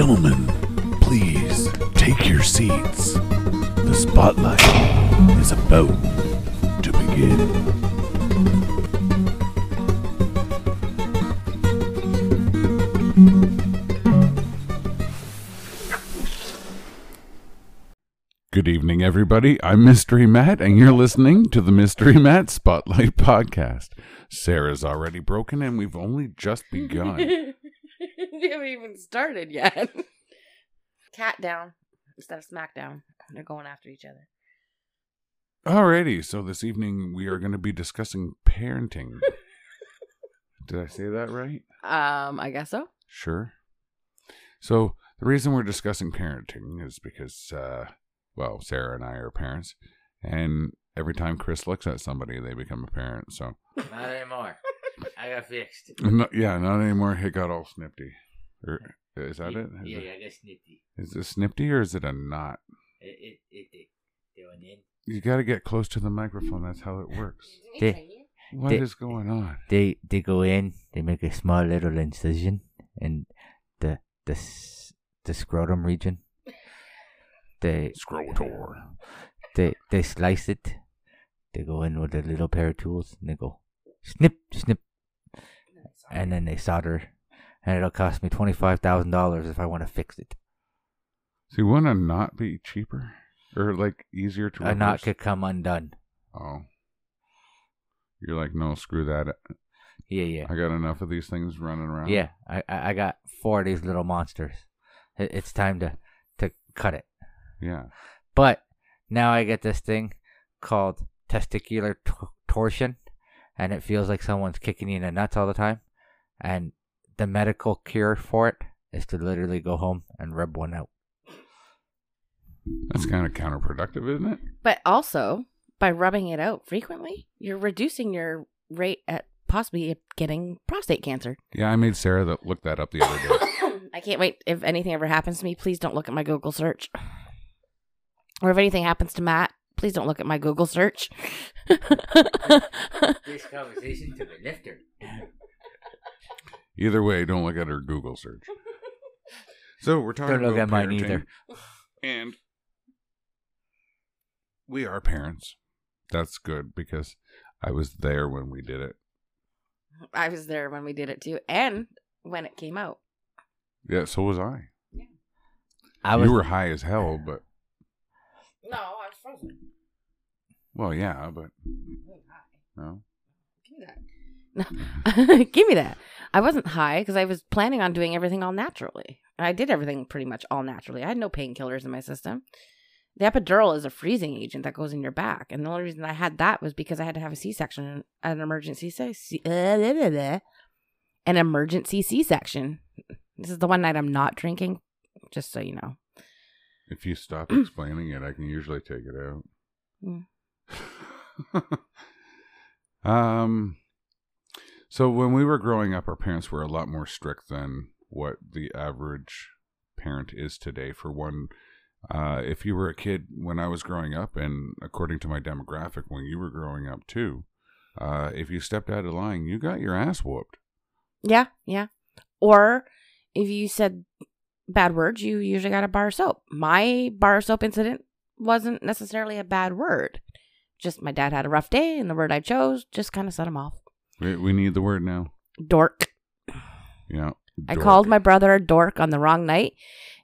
Gentlemen, please take your seats. The spotlight is about to begin. Good evening, everybody. I'm Mystery Matt, and you're listening to the Mystery Matt Spotlight Podcast. Sarah's already broken, and we've only just begun. you haven't even started yet. Cat down instead of smackdown. They're going after each other. Alrighty, so this evening we are going to be discussing parenting. Did I say that right? Um, I guess so. Sure. So the reason we're discussing parenting is because, uh, well, Sarah and I are parents, and every time Chris looks at somebody, they become a parent. So, Not anymore. I got fixed. no, yeah, not anymore. It got all snippy. Or, is that yeah, it? Is, Yeah, it, I got snippy. is it snippy or is it a knot? It, it, it, it, going in. You got to get close to the microphone. That's how it works. They- What They- is going on? They, they go in, they make a small little incision in the, the, the scrotum region. They, Scrotor. they, they slice it. They go in with a little pair of tools and they go snip, snip, and then they solder. And it'll cost me $25,000 if I want to fix it. So you want to not be cheaper or like easier to A knot could come undone. Oh. You're like, no, screw that. Yeah, yeah. I got enough of these things running around. Yeah, I, I I got four of these little monsters. It's time to to cut it. Yeah. But now I get this thing called testicular t- torsion, and it feels like someone's kicking you in the nuts all the time. And the medical cure for it is to literally go home and rub one out. That's kind of counterproductive, isn't it? But also, by rubbing it out frequently, you're reducing your rate at possibly getting prostate cancer. Yeah, I made Sarah that look that up the other day. I can't wait. If anything ever happens to me, please don't look at my Google search. Or if anything happens to Matt, please don't look at my Google search. This conversation to the lifter. Either way, don't look at her Google search. So we're talking Don't look about at mine parenting, either. And we are parents. That's good because I was there when we did it. I was there when we did it too, and when it came out. Yeah, so was I. I was you were high as hell, but No, I was frozen. well, yeah, but no. Give me that. No. Give me that. I wasn't high because I was planning on doing everything all naturally. And I did everything pretty much all naturally. I had no painkillers in my system. The epidural is a freezing agent that goes in your back, and the only reason I had that was because I had to have a C-section, an emergency C, C- uh, an emergency C-section. This is the one night I'm not drinking, just so you know. If you stop explaining it, I can usually take it out. um, so when we were growing up, our parents were a lot more strict than what the average parent is today. For one, uh, if you were a kid when I was growing up, and according to my demographic, when you were growing up too, uh, if you stepped out of line, you got your ass whooped. Yeah, yeah. Or if you said bad words, you usually got a bar of soap. My bar of soap incident wasn't necessarily a bad word. Just my dad had a rough day, and the word I chose just kind of set him off. We, we need the word now. Dork. Yeah. I dork. called my brother a dork on the wrong night,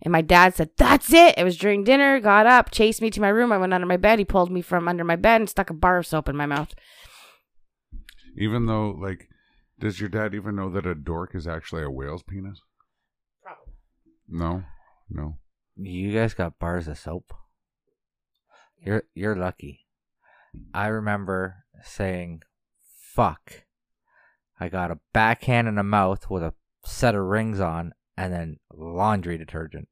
and my dad said, That's it. It was during dinner, got up, chased me to my room. I went under my bed. He pulled me from under my bed and stuck a bar of soap in my mouth. Even though, like, does your dad even know that a dork is actually a whale's penis? Probably. No, no. You guys got bars of soap. You're you're lucky. I remember saying fuck. I got a backhand in the mouth with a set of rings on and then laundry detergent.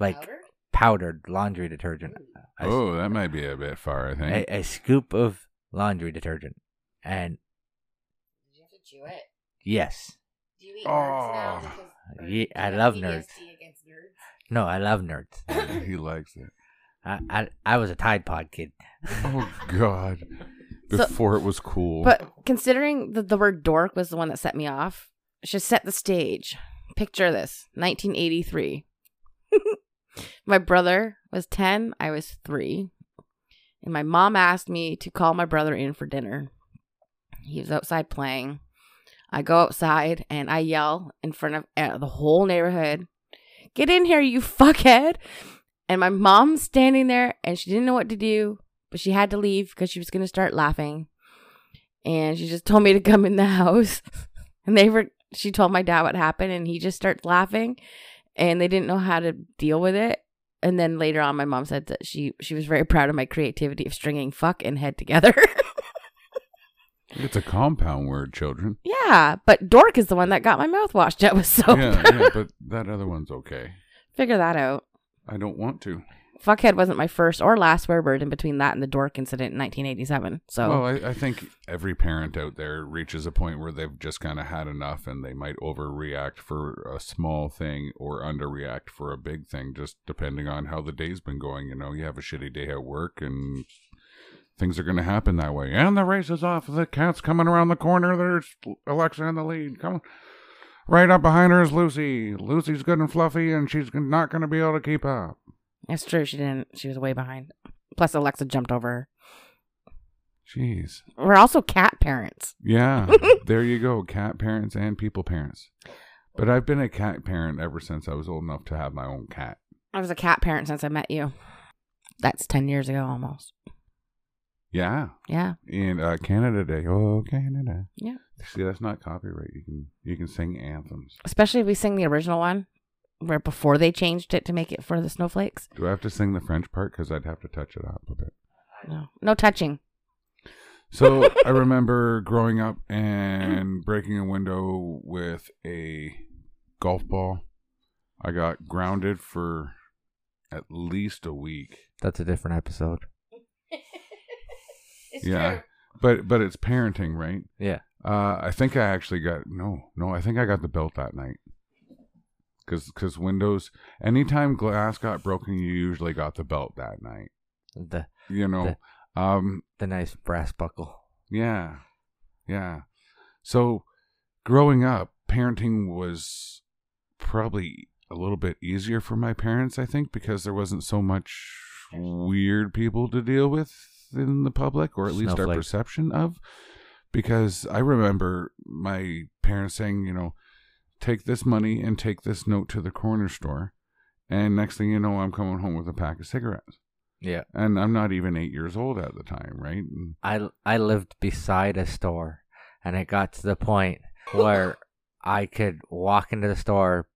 Like powdered laundry detergent. A, Oh, that might be a bit far, I think. a, a scoop of laundry detergent. And Did you have to chew it? yes. Do you eat nerds now nerds Oh. Yeah, I love nerds. No, I love nerds. he likes it. I, I I was a Tide Pod kid. Oh God! So- Before it was cool. But considering that the word dork was the one that set me off, it should set the stage. picture this 1983. my brother was 10, I was 3. And my mom asked me to call my brother in for dinner. He was outside playing. I go outside and I yell in front of uh, the whole neighborhood, Get in here, you fuckhead. And my mom's standing there and she didn't know what to do, but she had to leave because she was going to start laughing. And she just told me to come in the house. and they were, she told my dad what happened and he just starts laughing and they didn't know how to deal with it. And then later on, my mom said that she she was very proud of my creativity of stringing fuck and head together. It's a compound word, children. yeah, but dork is the one that got my mouth washed out with soap. Yeah, yeah, but that other one's okay. Figure that out. I don't want to. Fuckhead wasn't my first or last swear word in between that and the dork incident in 1987. So Well, I, I think every parent out there reaches a point where they've just kind of had enough and they might overreact for a small thing or underreact for a big thing, just depending on how the day's been going. You know, you have a shitty day at work and things are going to happen that way. And the race is off. The cat's coming around the corner. There's Alexa in the lead. Come on. Right up behind her is Lucy. Lucy's good and fluffy, and she's not going to be able to keep up. It's true. She didn't. She was way behind. Plus, Alexa jumped over her. Jeez. We're also cat parents. Yeah, there you go. Cat parents and people parents. But I've been a cat parent ever since I was old enough to have my own cat. I was a cat parent since I met you. That's 10 years ago almost. Yeah, Yeah. in uh, Canada Day. Oh, Canada. Yeah. See, that's not copyright. You can you can sing anthems. Especially if we sing the original one, where before they changed it to make it for the snowflakes. Do I have to sing the French part? Because I'd have to touch it up a bit. No, no touching. So I remember growing up and breaking a window with a golf ball. I got grounded for at least a week. That's a different episode. it's yeah, but but it's parenting, right? Yeah. Uh, I think I actually got no, no. I think I got the belt that night. Cause, cause windows. Anytime glass got broken, you usually got the belt that night. The You know. Um. the nice brass buckle. Yeah. Yeah. So, growing up, parenting was probably a little bit easier for my parents. I think because there wasn't so much weird people to deal with in the public, or at least our perception of. Because I remember my parents saying, you know, take this money and take this note to the corner store. And next thing you know, I'm coming home with a pack of cigarettes. Yeah. And I'm not even eight years old at the time, right? And I I lived beside a store, and it got to the point where I could walk into the store,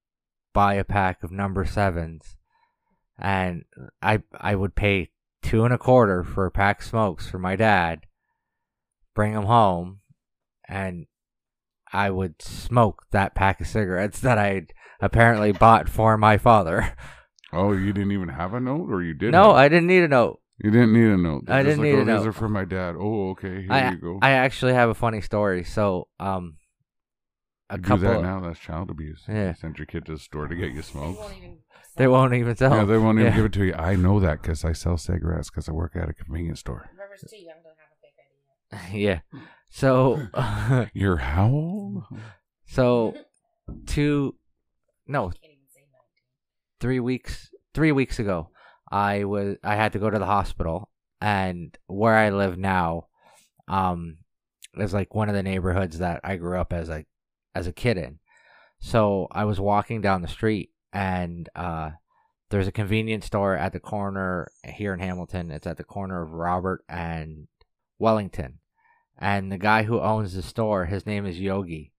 buy a pack of number sevens, and I I would pay two and a quarter for a pack of smokes for my dad, bring them home, and I would smoke that pack of cigarettes that I apparently bought for my father. Oh, you didn't even have a note, or you did? no, I didn't need a note. you didn't need a note. They're I didn't like, need oh, a These note. are for my dad. Oh, okay. Here I you go. I actually have a funny story. So um, a You couple do that of- now. That's child abuse. Yeah. You send your kid to the store to get you smoke. They won't even sell. Yeah, they won't even Yeah. give it to you. I know that because I sell cigarettes because I work at a convenience store. Whoever's too young doesn't have a fake ID. yeah. So, You're how old? so two, no, three weeks, three weeks ago, I was I had to go to the hospital, and where I live now, um, is like one of the neighborhoods that I grew up as a as a kid in. So I was walking down the street, and uh, there's a convenience store at the corner here in Hamilton. It's at the corner of Robert and Wellington, and the guy who owns the store, his name is Yogi.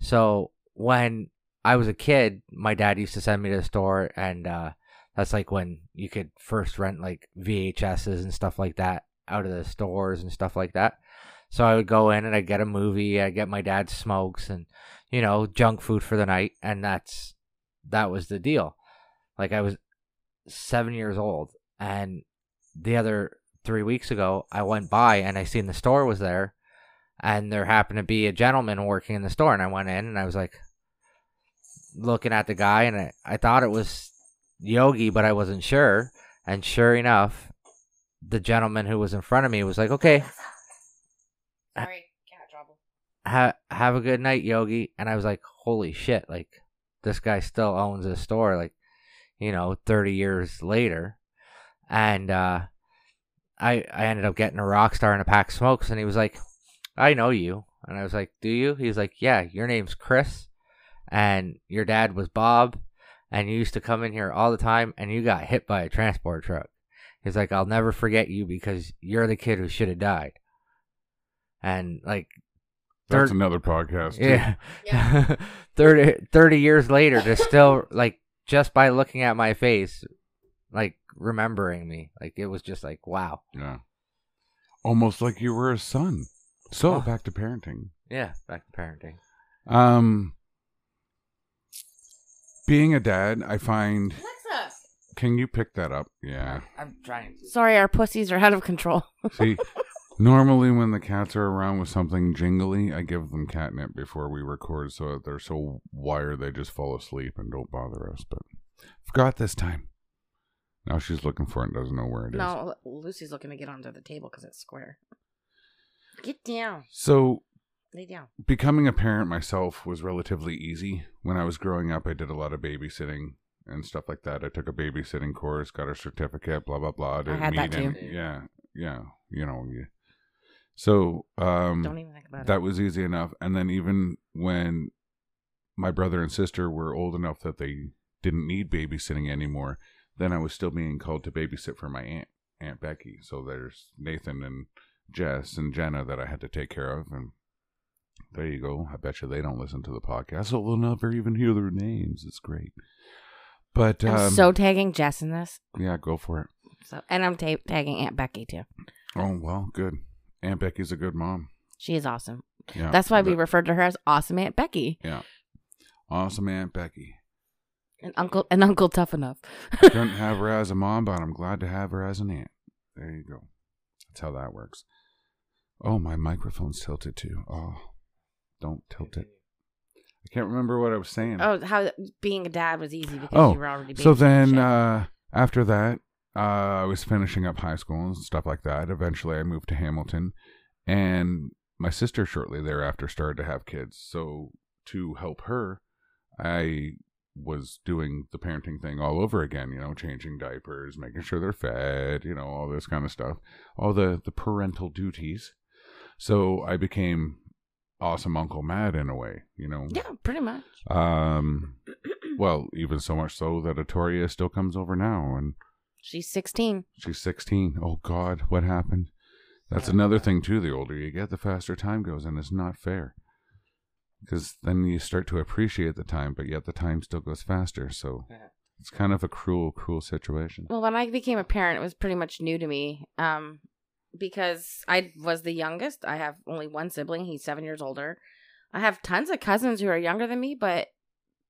So when I was a kid, my dad used to send me to the store, and uh, that's like when you could first rent like VHSs and stuff like that out of the stores and stuff like that. So I would go in and I'd get a movie, I'd get my dad's smokes and, you know, junk food for the night. And that's, that was the deal. Like I was seven years old. And the other three weeks ago, I went by and I seen the store was there. And there happened to be a gentleman working in the store. And I went in and I was like, looking at the guy and I, I thought it was Yogi, but I wasn't sure. And sure enough, the gentleman who was in front of me was like, "Okay, Sorry, cat trouble. ha- have a good night, Yogi." And I was like, "Holy shit!" Like this guy still owns a store, like, you know, 30 years later. And uh, I, I ended up getting a rock star and a pack of smokes. And he was like, I know you. And I was like, Do you? He's like, Yeah, your name's Chris. And your dad was Bob. And you used to come in here all the time. And you got hit by a transport truck. He's like, I'll never forget you because you're the kid who should have died. And like, That's third- another podcast. too. yeah. Yeah. 30, 30 years later to still like just by looking at my face like remembering me like it was just like wow Yeah. Almost like you were a son. So Oh. back to parenting. yeah back to parenting Um being a dad, I find Alexa. can you pick that up? Yeah. i'm trying to Sorry, our pussies are out of control. See, normally when the cats are around with something jingly, I give them catnip before we record so that they're so wired they just fall asleep and don't bother us. But forgot this time. Now she's looking for it and doesn't know where it is. no, Lucy's looking to get onto the table because it's square. Get down. So Lay down. becoming a parent myself was relatively easy. When I was growing up, I did a lot of babysitting and stuff like that. I took a babysitting course, got a certificate, blah blah blah. Didn't had that meet any- too. Yeah, yeah. You know, you. So um, Don't even think about that it. was easy enough. And then even when my brother and sister were old enough that they didn't need babysitting anymore, then I was still being called to babysit for my aunt, Aunt Becky. So there's Nathan and Jess and Jenna that I had to take care of, and there you go. I bet you they don't listen to the podcast, so they'll never even hear their names. It's great. But I'm um, so tagging Jess in this. yeah, go for it. So, and I'm ta- tagging Aunt Becky too. Oh well, good. Aunt Becky's a good mom. She is awesome. Yeah, That's why we referred to her as Awesome Aunt Becky Yeah, awesome Aunt Becky. and Uncle and Uncle Tough Enough. Couldn't have her as a mom, but I'm glad to have her as an aunt. There you go. That's how that works. Oh, my microphone's tilted too. Oh, don't tilt it. I can't remember what I was saying. oh, how being a dad was easy because Oh, you were already. so then uh, after that, uh, I was finishing up high school and stuff like that. Eventually, I moved to Hamilton, and my sister shortly thereafter started to have kids. So to help her, I was doing the parenting thing all over again. You know, changing diapers, making sure they're fed. You know, all this kind of stuff, all the the parental duties. So I became awesome Uncle Matt in a way. You know, yeah, pretty much. um, well, even so much so that Atoria still comes over now, and She's 16. she's 16. Oh God, what happened? That's another thing too. The older you get, the faster time goes, and it's not fair. Because then you start to appreciate the time, but yet the time still goes faster. So Yeah. it's kind of a cruel, cruel situation. Well, when I became a parent, it was pretty much new to me. Um, because I was the youngest. I have only one sibling. He's seven years older. I have tons of cousins who are younger than me, but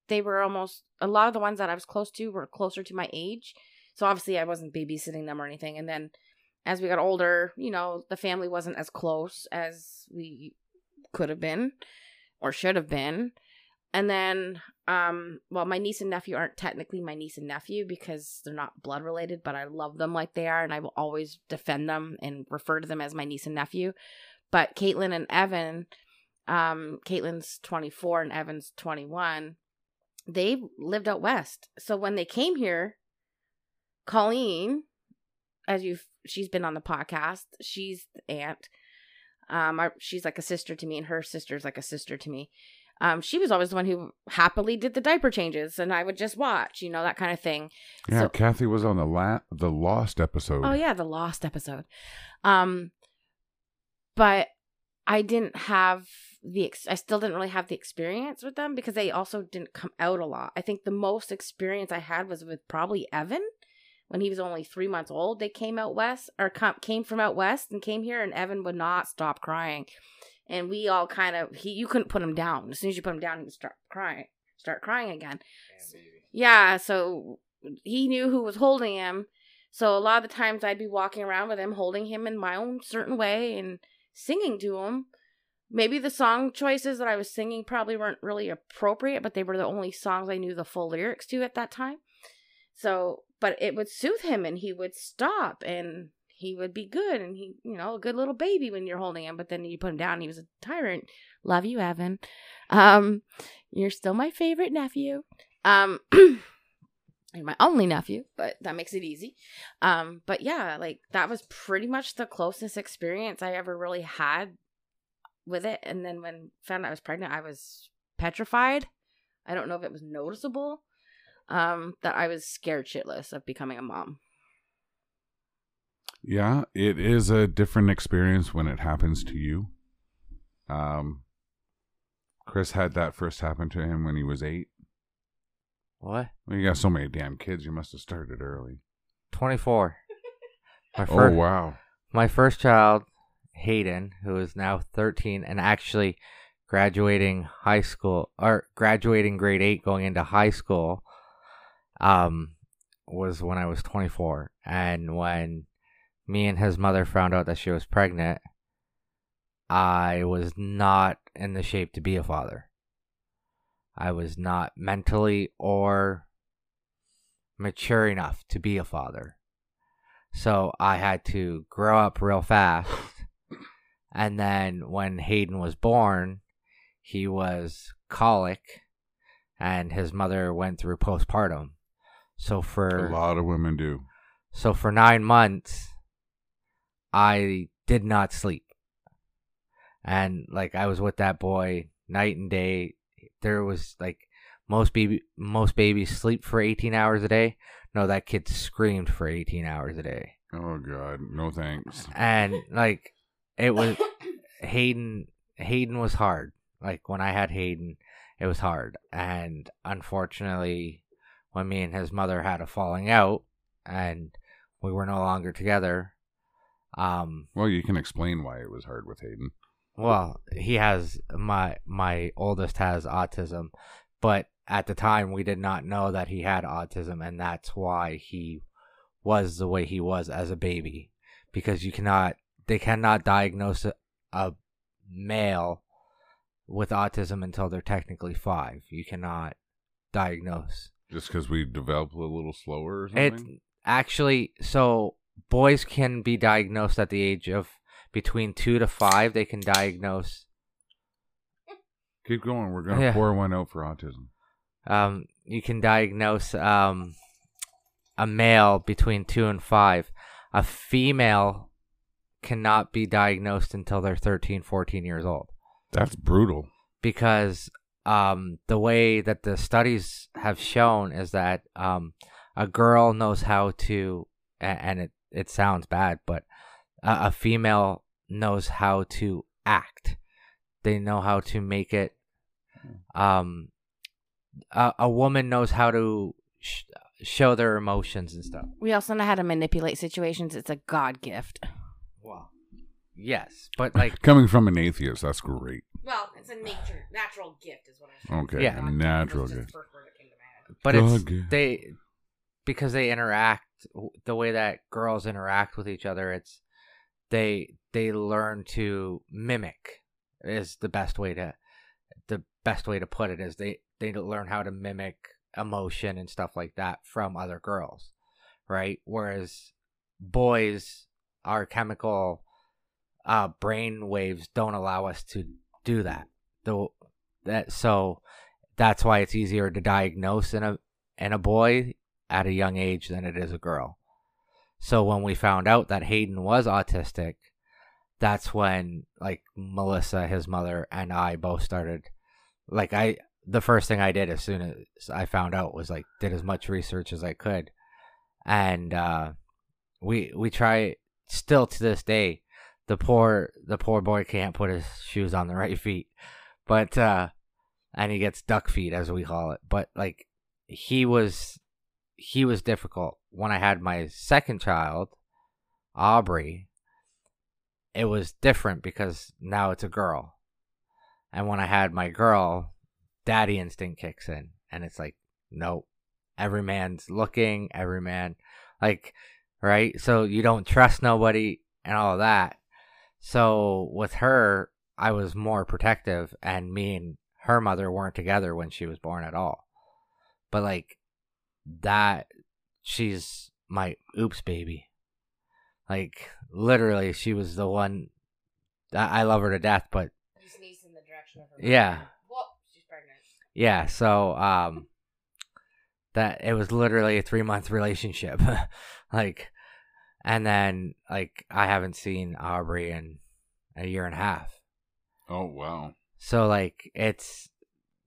they were almost a lot of the ones that I was close to were closer to my age. So obviously, I wasn't babysitting them or anything. And then as we got older, you know, the family wasn't as close as we could have been or should have been. And then, um, well, my niece and nephew aren't technically my niece and nephew because they're not blood related, but I love them like they are, and I will always defend them and refer to them as my niece and nephew. But Caitlin and Evan, um, Caitlin's 24 and Evan's 21, they lived out west. So when they came here, Colleen, as you've, she's been on the podcast, she's the aunt. Um, I, she's like a sister to me, and her sister's like a sister to me um, she was always the one who happily did the diaper changes, and I would just watch, you know, that kind of thing. Yeah, So- Kathy was on the la- the Lost episode. Oh yeah, the lost episode. Um, but I didn't have the ex- I still didn't really have the experience with them because they also didn't come out a lot. I think the most experience I had was with probably Evan when he was only three months old. They came out west or com- came from out west and came here, and Evan would not stop crying, and we all kind of he you couldn't put him down. As soon as you put him down, he would start crying, start crying again. Yeah, so he knew who was holding him. So a lot of the times I'd be walking around with him, holding him in my own certain way and singing to him. Maybe the song choices that I was singing probably weren't really appropriate, but they were the only songs I knew the full lyrics to at that time. So, but it would soothe him and he would stop and he would be good and he, you know, a good little baby when you're holding him, but then you put him down, he was a tyrant. Love you, Evan. Um, You're still my favorite nephew. Um, my only nephew, but that makes it easy. Um, but yeah, like that was pretty much the closest experience I ever really had with it. And then when found out I was pregnant, I was petrified. I don't know if it was noticeable. Um, that I was scared shitless of becoming a mom. Yeah, it is a different experience when it happens to you. Um, Chris had that first happen to him when he was eight. What? Well, you got so many damn kids. You must have started early. 24. My Oh wow! my first child, Hayden, who is now 13 and actually graduating high school or graduating grade 8 going into high school um was when I was 24 and when me and his mother found out that she was pregnant I was not in the shape to be a father. I was not mentally or mature enough to be a father. So I had to grow up real fast. And then when Hayden was born, he was colic and his mother went through postpartum. So for A lot of women do. so for 9 months I did not sleep. And like I was with that boy night and day. There was like most baby most babies sleep for 18 hours a day. No, that kid screamed for 18 hours a day. Oh God, no thanks. And like it was Hayden Hayden was hard. Like when I had Hayden, it was hard. And unfortunately, when me and his mother had a falling out and we were no longer together, um Well, you can explain why it was hard with Hayden. well, he has my my oldest has autism, but at the time we did not know that he had autism and that's why he was the way he was as a baby because you cannot they cannot diagnose a, a male with autism until they're technically 5. You cannot diagnose. Just because we develop a little slower or It actually so boys can be diagnosed at the age of between 2 to 5 they can diagnose Keep going. We're gonna Yeah. pour one out for autism. um, you can diagnose um, a male between two and five. A female cannot be diagnosed until they're 13, 14 years old That's brutal. because um, the way that the studies have shown is that um, a girl knows how to, and it, it sounds bad, but a, a female knows how to act. They know how to make it. Um, a, a woman knows how to sh- show their emotions and stuff. We also know how to manipulate situations. It's a God gift. Wow. Yes, but like Coming from an atheist, that's great. Well, it's a nature, natural gift, is what I'm Okay, Yeah. a natural good. but it's gift. they because they interact the way that girls interact with each other it's they they learn to mimic is the best way to the best way to put it is they they learn how to mimic emotion and stuff like that from other girls right whereas boys our chemical uh brain waves don't allow us to do that though that so that's why it's easier to diagnose in a in a boy at a young age than it is a girl. So when we found out that Hayden was autistic, that's when like Melissa, his mother, and I both started like I the first thing I did as soon as I found out was like did as much research as I could. And uh we we try still to this day the poor the poor boy can't put his shoes on the right feet. But uh and he gets duck feet as we call it. But like he was he was difficult. When I had my second child, Aubrey, it was different because now it's a girl. And when I had my girl, daddy instinct kicks in and it's like, nope. Every man's looking, every man like right? So you don't trust nobody and all that. So with her, I was more protective and me and her mother weren't together when she was born at all. But like that she's my oops baby. Like literally she was the one I I love her to death, but You sneezed in the direction of her. Yeah. Whoa, she's pregnant. yeah, so um that it was literally a 3 month relationship. like and then like I haven't seen Aubrey in a year and a half. Oh wow. So like it's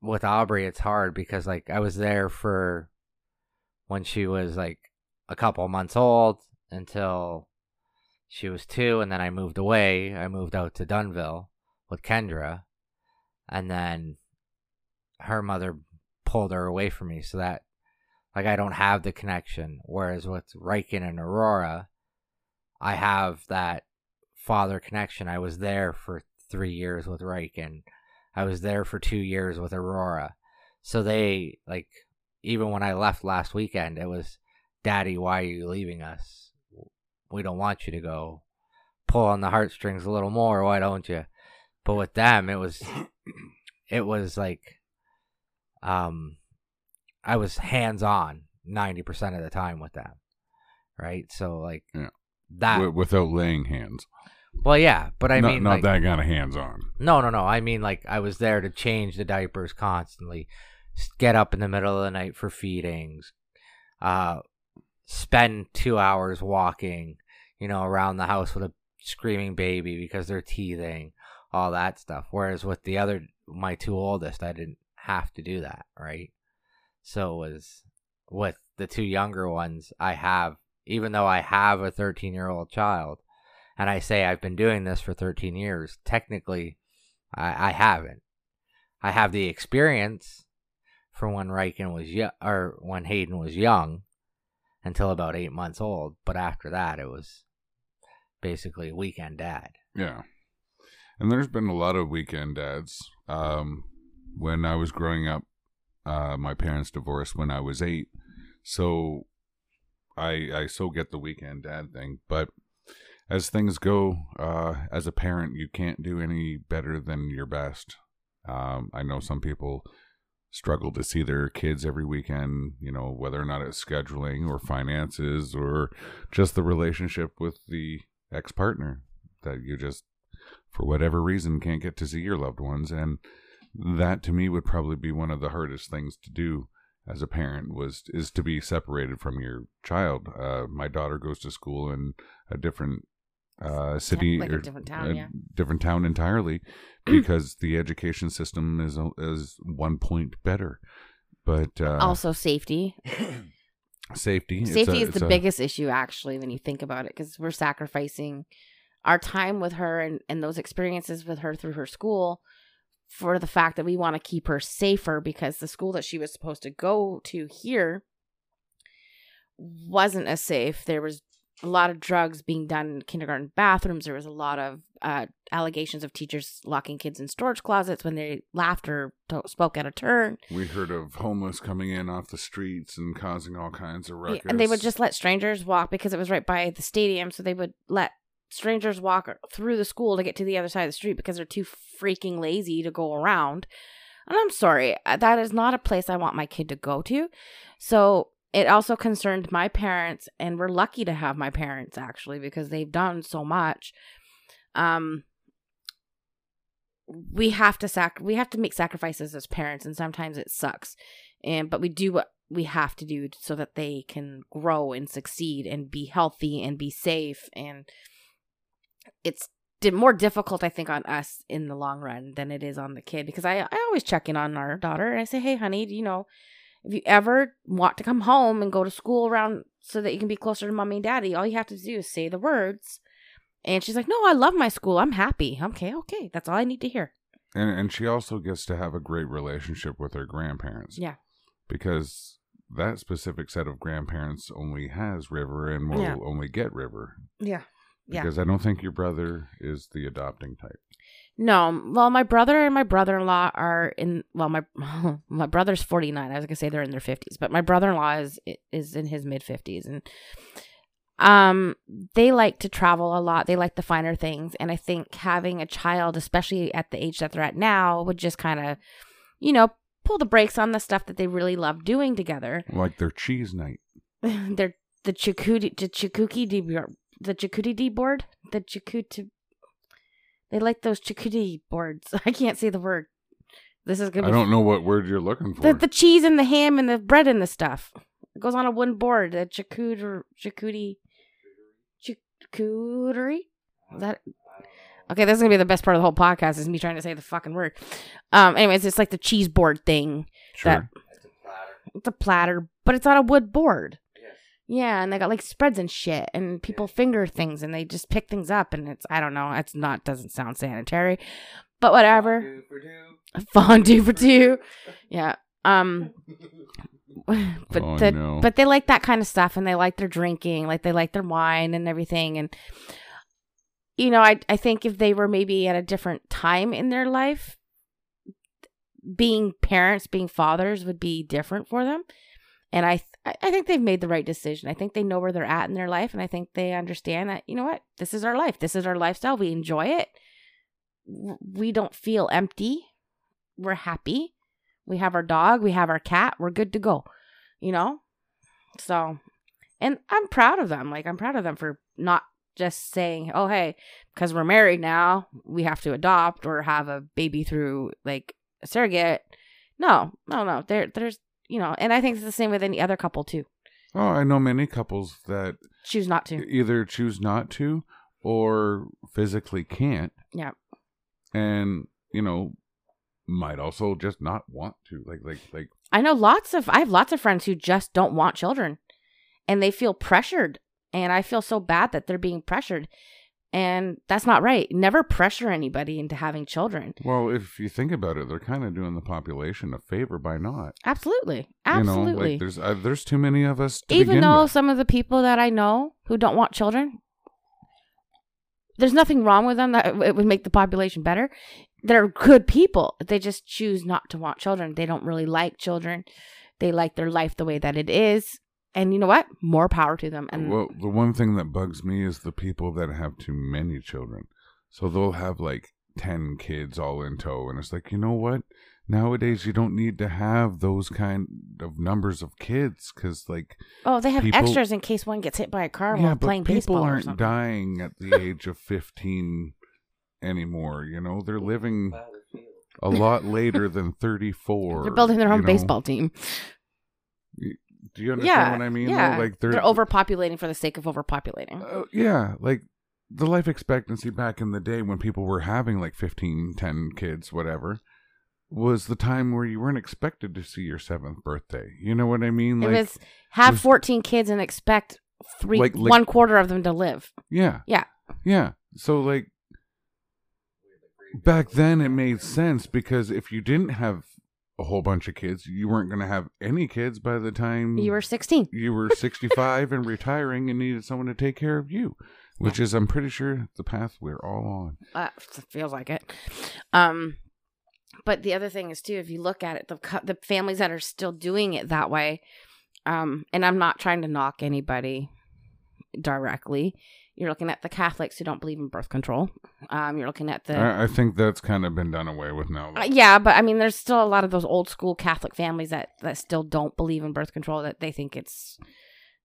with Aubrey it's hard because like I was there for when she was like a couple months old until she was 2 and then I moved away. I moved out to Dunnville with Kendra and then her mother pulled her away from me so that like I don't have the connection whereas with Riken and Aurora I have that father connection. I was there for 3 years with Riken. I was there for 2 years with Aurora. So they like even when I left last weekend it was daddy why are you leaving us? We don't want you to go. Pull on the heartstrings a little more, why don't you? But with them it was it was like um I was hands on 90% of the time with them. Right? So like Yeah. That Wi- without laying hands. Well, yeah, but I not, mean not like, that kind of hands on. no, no, no. I mean like I was there to change the diapers constantly. Get up in the middle of the night for feedings. Uh spend 2 hours walking, you know, around the house with a screaming baby because they're teething, all that stuff. Whereas with the other my two oldest, I didn't have to do that, right? So it was with the two younger ones, I have even though I have a 13-year-old child and I say I've been doing this for 13 years, technically I, I haven't. I have the experience from when Riken was young, or when Hayden was young, until about eight months old. But after that, it was basically weekend dad. Yeah. And there's been a lot of weekend dads. Um, when I was growing up, uh, my parents divorced when I was eight. So I I so get the weekend dad thing. But as things go, uh, as a parent, you can't do any better than your best. Um, I know some people struggle to see their kids every weekend, you know, whether or not it's scheduling or finances or just the relationship with the ex partner that you just, for whatever reason, can't get to see your loved ones. And that to me would probably be one of the hardest things to do as a parent was is to be separated from your child. Uh, my daughter goes to school in a different uh, city like a or different town, a yeah. different town entirely because the education system is is one point better. But uh, also safety. safety, Safety a- is the a- biggest issue, actually, when you think about it, because we're sacrificing our time with her and, and those experiences with her through her school for the fact that we want to keep her safer because the school that she was supposed to go to here wasn't as safe. There was a lot of drugs being done in kindergarten bathrooms. There was a lot of uh, allegations of teachers locking kids in storage closets when they laughed or to- spoke out of turn. We heard of homeless coming in off the streets and causing all kinds of Yeah, ruckus. and they would just let strangers walk because it was right by the stadium. So they would let strangers walk through the school to get to the other side of the street because they're too freaking lazy to go around. And I'm sorry, uh, that is not a place I want my kid to go to. So it also concerned my parents, and we're lucky to have my parents actually because they've done so much. Um, we have to sac we have to make sacrifices as parents, and sometimes it sucks. And but we do what we have to do so that they can grow and succeed and be healthy and be safe and it's di- more difficult i think on us in the long run than it is on the kid because i, I always check in on our daughter and i say hey honey do you know if you ever want to come home and go to school around so that you can be closer to mommy and daddy all you have to do is say the words and she's like no i love my school i'm happy okay okay that's all i need to hear and and she also gets to have a great relationship with her grandparents. Yeah. because that specific set of grandparents only has River and will Yeah. only get River. yeah Yeah. Because I don't think your brother is the adopting type. No, well, my brother and my brother-in-law are in. Well, my my brother's forty-nine. I was gonna say they're in their fifties, but my brother-in-law is is in his mid fifties, and um, they like to travel a lot. They like the finer things, and I think having a child, especially at the age that they're at now, would just kind of, you know, pull the brakes on the stuff that they really love doing together. Like their cheese night. they're the Chikuti, the Chikuki the Chikuti D board, the Chikuti. They like those Chikuti boards. I can't say the word. This is gonna I be don't know what word you're looking for. the the cheese and the ham and the bread and the stuff. It goes on a wooden board. A charcuterie, charcuterie. Is that okay? This is gonna be the best part of the whole podcast. Is me trying to say the fucking word. Um. Anyways, it's like the cheese board thing. sure. that- It's a platter, but it's on a wood board. Yeah, and they got like spreads and shit, and people finger things, and they just pick things up, and it's I don't know, it's not doesn't sound sanitary, but whatever. Fondue for two, yeah. Um, but oh, the, no. but they like that kind of stuff, and they like their drinking, like they like their wine and everything, and you know, I I think if they were maybe at a different time in their life, being parents, being fathers would be different for them. And I, th- I think they've made the right decision. I think they know where they're at in their life, and I think they understand that you know what, this is our life, this is our lifestyle. We enjoy it. We don't feel empty. We're happy. We have our dog. We have our cat. We're good to go. You know, so, and I'm proud of them. Like I'm proud of them for not just saying, "Oh, hey, because we're married now, we have to adopt or have a baby through like a surrogate." No, no, no. There, there's you know, and I think it's the same with any other couple too. oh, I know many couples that Choose not to. either choose not to or physically can't. Yeah. And, you know, might also just not want to. Like like like I know lots of I have lots of friends who just don't want children and they feel pressured and I feel so bad that they're being pressured and that's not right. Never pressure anybody into having children. well, if you think about it, they're kind of doing the population a favor by not. Absolutely. You know, Absolutely. like there's uh, there's too many of us to Even though with. some of the people that I know who don't want children there's nothing wrong with them that it would make the population better. They're good people. They just choose not to want children. They don't really like children. They like their life the way that it is. And you know what? More power to them. And well, the one thing that bugs me is the people that have too many children. So they'll have like 10 kids all in tow. And it's like, you know what? Nowadays, you don't need to have those kind of numbers of kids because, like, oh, they have people- extras in case one gets hit by a car yeah, while but playing people baseball or aren't something. dying at the age of 15 anymore. You know, they're living a lot later than 34. They're building their you own know? baseball team. Do you understand Yeah, what I mean? yeah. Like, they're, they're, overpopulating for the sake of overpopulating. Uh, yeah, like the life expectancy back in the day when people were having like 15, 10 kids, whatever, was the time where you weren't expected to see your seventh birthday. You know what I mean? it Like, was have was- 14 kids and expect three Like- like- one quarter of them to live. yeah, Yeah. yeah. So like back then, it made sense because if you didn't have a whole bunch of kids, you weren't going to have any kids by the time You were 16. you were 65 and retiring and needed someone to take care of you, which is, I'm pretty sure, the path we're all on. Uh, feels like it. Um, but the other thing is too, if you look at it, the the families that are still doing it that way, um, and I'm not trying to knock anybody directly. You're looking at the Catholics who don't believe in birth control. Um, you're looking at the I, I think that's kind of been done away with now. Uh, yeah, but I mean, there's still a lot of those old school Catholic families that that still don't believe in birth control. That they think it's,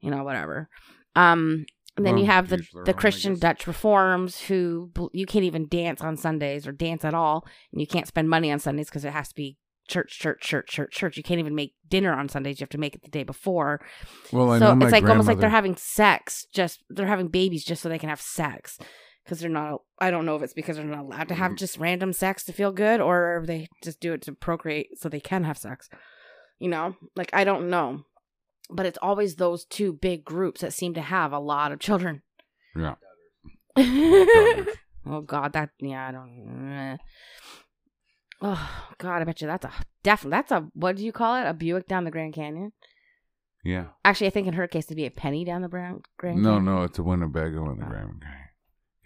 you know, whatever. Um, and then you have the the own, Christian. Dutch reforms who you can't even dance on Sundays or dance at all, and you can't spend money on Sundays because it has to be church, church, church, church, church. You can't even make dinner on Sundays. You have to make it the day before. well, I so know my it's like almost like they're having sex. Just they're having babies just so they can have sex. Because they're not, I don't know if it's because they're not allowed to Mm. have just random sex to feel good, or they just do it to procreate so they can have sex. You know, like I don't know, but it's always those two big groups that seem to have a lot of children. Yeah. oh God, that yeah, I don't. Oh God, I bet you that's a definitely that's a what do you call it? A Buick down the Grand Canyon. Yeah. Actually, I think in her case it'd be a penny down the Grand Grand. No, Canyon. no, it's a Winnebago in the Oh. Grand Canyon.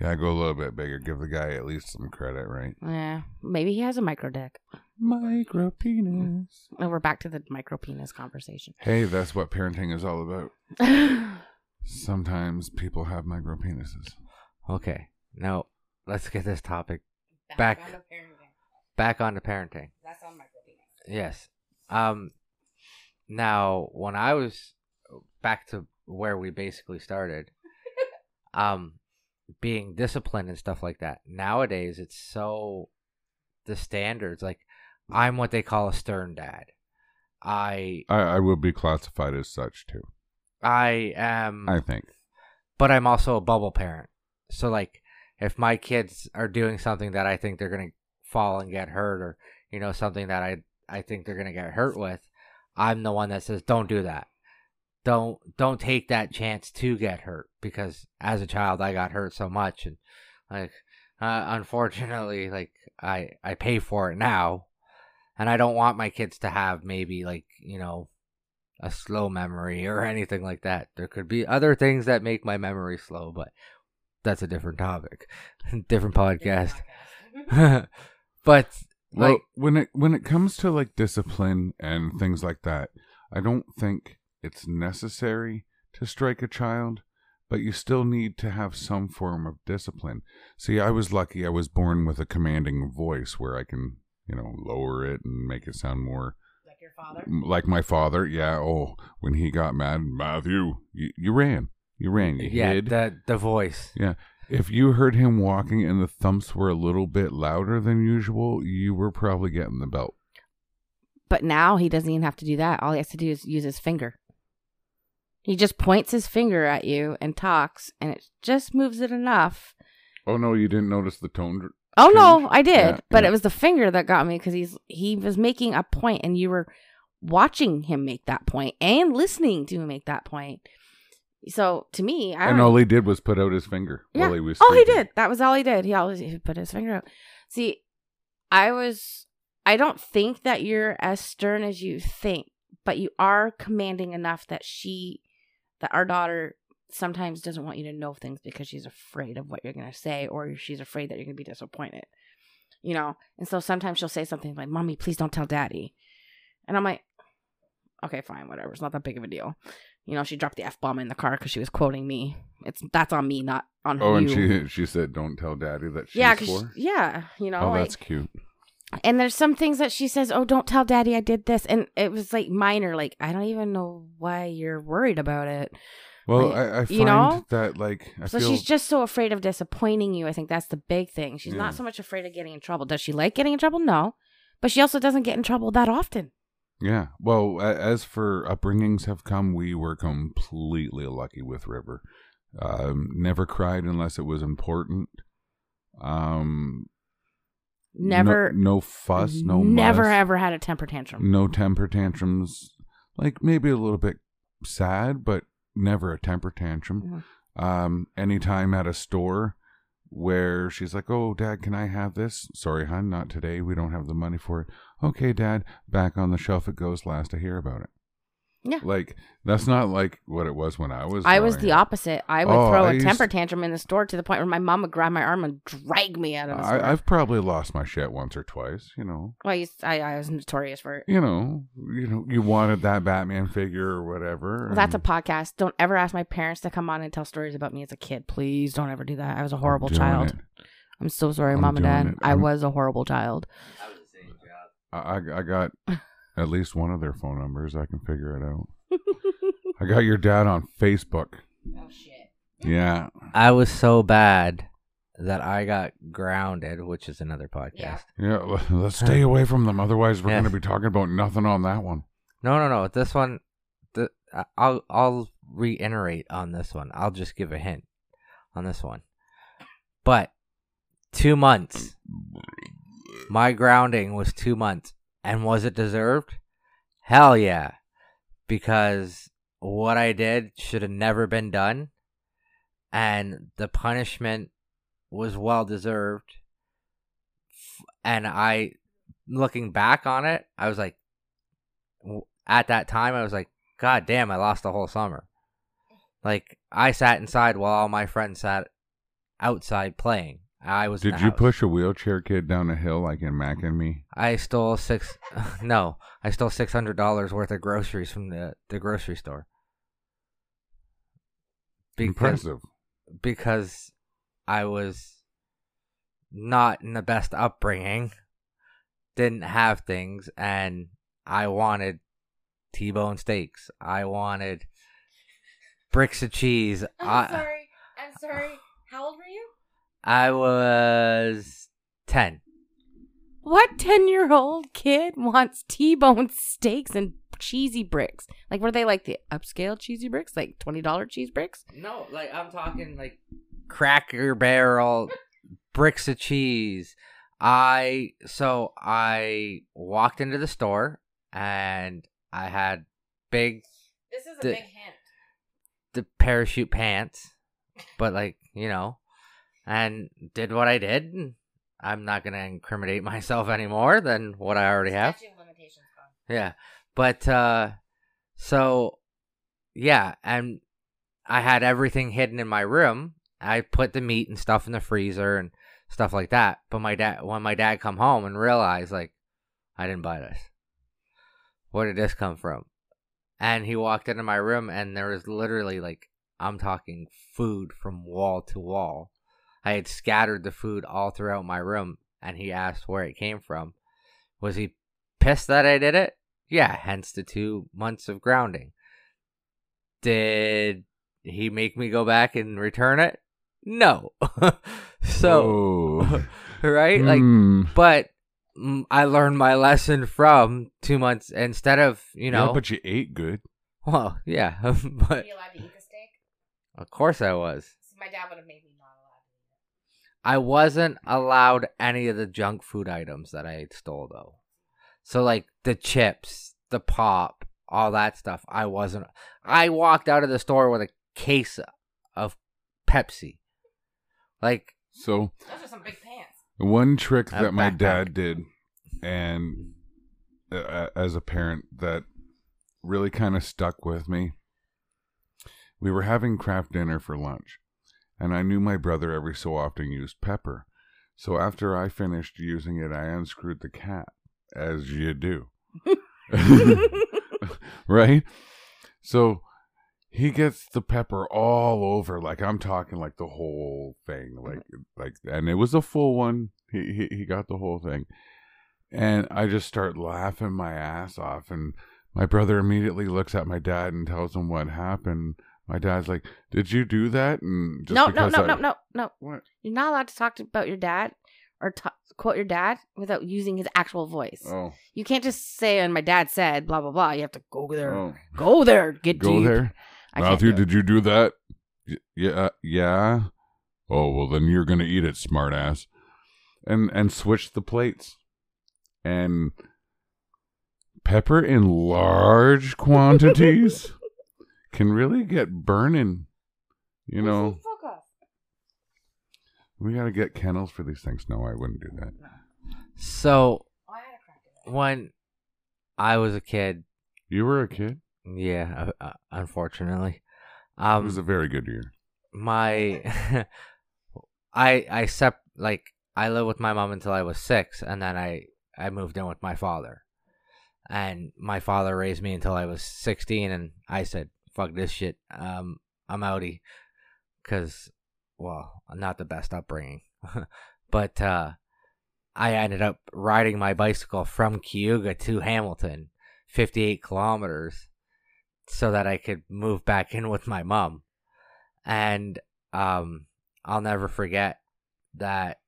Yeah, go a little bit bigger. Give the guy at least some credit, right? Yeah, maybe he has a micro dick. Micro penis. And we're back to the micro penis conversation. Hey, that's what parenting is all about. Sometimes people have micro penises. Okay, now let's get this topic Back. on the parenting. back onto parenting. That's on micro penis. Yes. Um. Now, when I was back to where we basically started, um, being disciplined and stuff like that. Nowadays, it's so the standards. Like, I'm what they call a stern dad. I I, I will be classified as such too. I am I think. but I'm also a bubble parent. So like if my kids are doing something that I think they're going to fall and get hurt or you know something that I I think they're going to get hurt with, I'm the one that says don't do that. Don't don't take that chance to get hurt because as a child I got hurt so much and like uh, unfortunately like I I pay for it now and I don't want my kids to have maybe like, you know, a slow memory or anything like that. There could be other things that make my memory slow, but that's a different topic, different podcast. but Well, like, when it when it comes to like discipline and things like that, I don't think it's necessary to strike a child, but you still need to have some form of discipline. See, I was lucky; I was born with a commanding voice where I can, you know, lower it and make it sound more Like your father? like my father. Yeah. Oh, when he got mad, Matthew, you, you ran, you ran, you yeah, hid. the the voice. If you heard him walking and the thumps were a little bit louder than usual, you were probably getting the belt. But now he doesn't even have to do that. All he has to do is use his finger. He just points his finger at you and talks, and it just moves it enough. Oh no, you didn't notice the tone. Oh no, I did, Yeah, but yeah. it was the finger that got me because he's he was making a point, and you were watching him make that point and listening to him make that point. So to me, I And all he did was put out his finger Yeah. while he was. Oh, he did. That was all he did. He always he put his finger out. See, I was. I don't think that you're as stern as you think, but you are commanding enough that she, that our daughter, sometimes doesn't want you to know things because she's afraid of what you're gonna say, or she's afraid that you're gonna be disappointed. You know, and so sometimes she'll say something like, "Mommy, please don't tell Daddy," and I'm like, "Okay, fine, whatever. It's not that big of a deal." You know, she dropped the f bomb in the car because she was quoting me. It's that's on me, not on her. Oh, and she she said, "Don't tell Daddy that she's yeah, 'cause for." she- yeah, you know, oh, like, that's cute. and there's some things that she says, "Oh, don't tell Daddy I did this," and it was like minor. Like I don't even know why you're worried about it. Well, like, I, I you know? that like I so feel she's just so afraid of disappointing you. I think that's the big thing. She's Yeah. not so much afraid of getting in trouble. Does she like getting in trouble? No, but she also doesn't get in trouble that often. Yeah. Well, as for upbringings have come, we were completely lucky with River. Um, never cried unless it was important. Um, Never, no, fuss, no never ever had a temper tantrum. no temper tantrums like maybe a little bit sad but never a temper tantrum um anytime at a store where she's like oh dad can i have this? Sorry hon not today. We don't have the money for it. Okay dad back on the shelf it goes last I hear about it Yeah. like that's not like what it was when i was I was the up. opposite. I would Oh, throw I a used- temper tantrum in the store to the point where my mom would grab my arm and drag me out of the store. I, i've probably lost my shit once or twice you know well, I, used, I, I was notorious for it. you know you know you wanted that batman figure or whatever Well, that's a and- podcast. Don't ever ask my parents to come on and tell stories about me as a kid. Please don't ever do that. I was a I'm horrible doing child. it. I'm so sorry, I'm mom and doing dad. it. I I'm- was a horrible child. I, I I got at least one of their phone numbers. I can figure it out. I got your dad on Facebook. oh shit. Yeah. I was so bad that I got grounded, which is another podcast. Yeah. Yeah. l- Let's stay away from them. Otherwise, we're Yeah. going to be talking about nothing on that one. No, no, no. This one, the I- I'll I'll reiterate on this one. I'll just give a hint on this one. But two months. My grounding was two months, and was it deserved? Hell yeah, because what I did should have never been done, and the punishment was well deserved. And I, looking back on it, I was like, at that time, I was like, God damn, I lost the whole summer. Like I sat inside while all my friends sat outside playing. I was. Did the you house. push a wheelchair kid down a hill like in Mac and Me? I stole six. No, I stole six hundred dollars worth of groceries from the the grocery store. Because Impressive. because I was not in the best upbringing, didn't have things, and I wanted T-bone steaks. I wanted bricks of cheese. I'm sorry. I'm sorry. How old were you? I was ten. What 10 year old kid wants T bone steaks and cheesy bricks? Like, were they like the upscale cheesy bricks? Like $20 cheese bricks? No, like I'm talking like Cracker Barrel bricks of cheese. I so I walked into the store and I had big This is a The- big hint. the parachute pants, but like you know, and did what I did. I'm not gonna incriminate myself any more than what I already have. Yeah. But uh so yeah, and I had everything hidden in my room. I put the meat and stuff in the freezer and stuff like that. But my dad when my dad come home and realized like I didn't buy this. Where did this come from? And he walked into my room and there was literally like I'm talking food from wall to wall. I had scattered the food all throughout my room and he asked where it came from. Was he pissed that I did it? Yeah, hence the two months of grounding. Did he make me go back and return it? No. so, Oh. right? Like, Hmm. but mm, I learned my lesson from two months instead of, you know, yeah, but you ate good. well, yeah, but you allowed to eat the steak? of course I was. My dad would have made me not allowed I wasn't allowed any of the junk food items that I stole though. So like the chips, the pop, all that stuff. I wasn't. I walked out of the store with a case of Pepsi. Like So Those are some big pants. one trick that my backpack. dad did, and uh, as a parent, that really kind of stuck with me. We were having Kraft Dinner for lunch, and I knew my brother every so often used pepper. So after I finished using it, I unscrewed the cap, as you do. right? So he gets the pepper all over, like I'm talking like the whole thing, mm-hmm. like like, and it was a full one. He he, he got the whole thing, and I just start laughing my ass off, and my brother immediately looks at my dad and tells him what happened. My dad's like, "Did you do that?" And just no, no, no, I- no, no, no. What? You're not allowed to talk to, about your dad or ta quote your dad without using his actual voice. Oh, You can't just say, and my dad said, blah, blah, blah. You have to go there. oh. Go there. Get Go deep. there. I Matthew, did you do that? Y- yeah, yeah. Oh well, then you're gonna eat it, smartass. And and switch the plates. And pepper in large quantities can really get burning. You know, we gotta get kennels for these things. No, I wouldn't do that. so Oh, I had a crack at that. when I was a kid, You were a kid. yeah, uh, uh, unfortunately, It um, was a very good year. my I I sep like I lived with my mom until I was six, and then I I moved in with my father, and my father raised me until I was sixteen, and I said, "Fuck this shit, um, I'm outie," because well, I'm not the best upbringing, but uh, I ended up riding my bicycle from Cayuga to Hamilton, fifty eight kilometers, so that I could move back in with my mom. And um I'll never forget that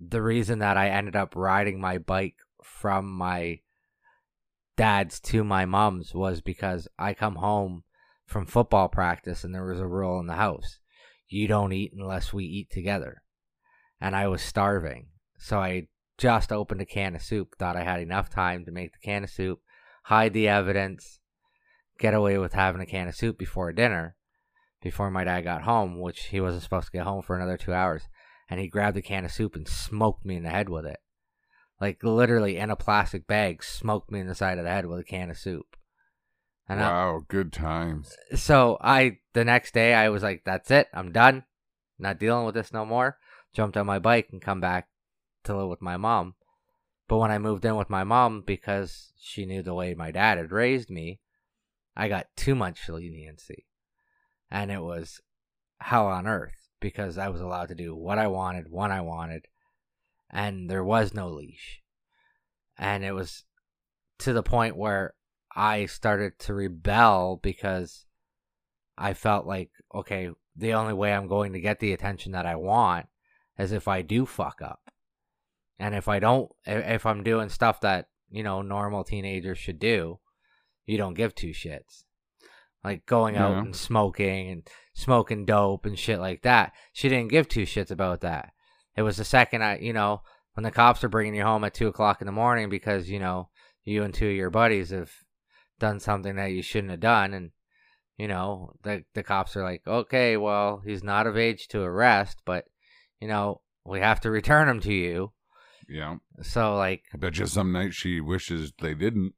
the reason that I ended up riding my bike from my dad's to my mom's was because I come home from football practice and there was a rule in the house. You don't eat unless we eat together. And I was starving. So I just opened a can of soup, thought I had enough time to make the can of soup, hide the evidence, get away with having a can of soup before dinner before my dad got home, which he wasn't supposed to get home for another two hours. And he grabbed a can of soup and smoked me in the head with it. Like literally in a plastic bag, smoked me in the side of the head with a can of soup. And I, wow, good times. so I, the next day, I was like, that's it. I'm done. Not dealing with this no more. Jumped on my bike and come back to live with my mom. But when I moved in with my mom, because she knew the way my dad had raised me, I got too much leniency. And it was hell on earth because I was allowed to do what I wanted, when I wanted, and there was no leash. And it was to the point where I started to rebel because I felt like, okay, the only way I'm going to get the attention that I want is if I do fuck up. And if I don't, if I'm doing stuff that you know normal teenagers should do, you don't give two shits. Like going out Yeah. and smoking and smoking dope and shit like that. She didn't give two shits about that. It was the second I, you know, when the cops are bringing you home at two o'clock in the morning because you know you and two of your buddies have done something that you shouldn't have done, and you know the the cops are like, okay, well he's not of age to arrest, but you know we have to return him to you. Yeah. So like, I bet you some night she wishes they didn't.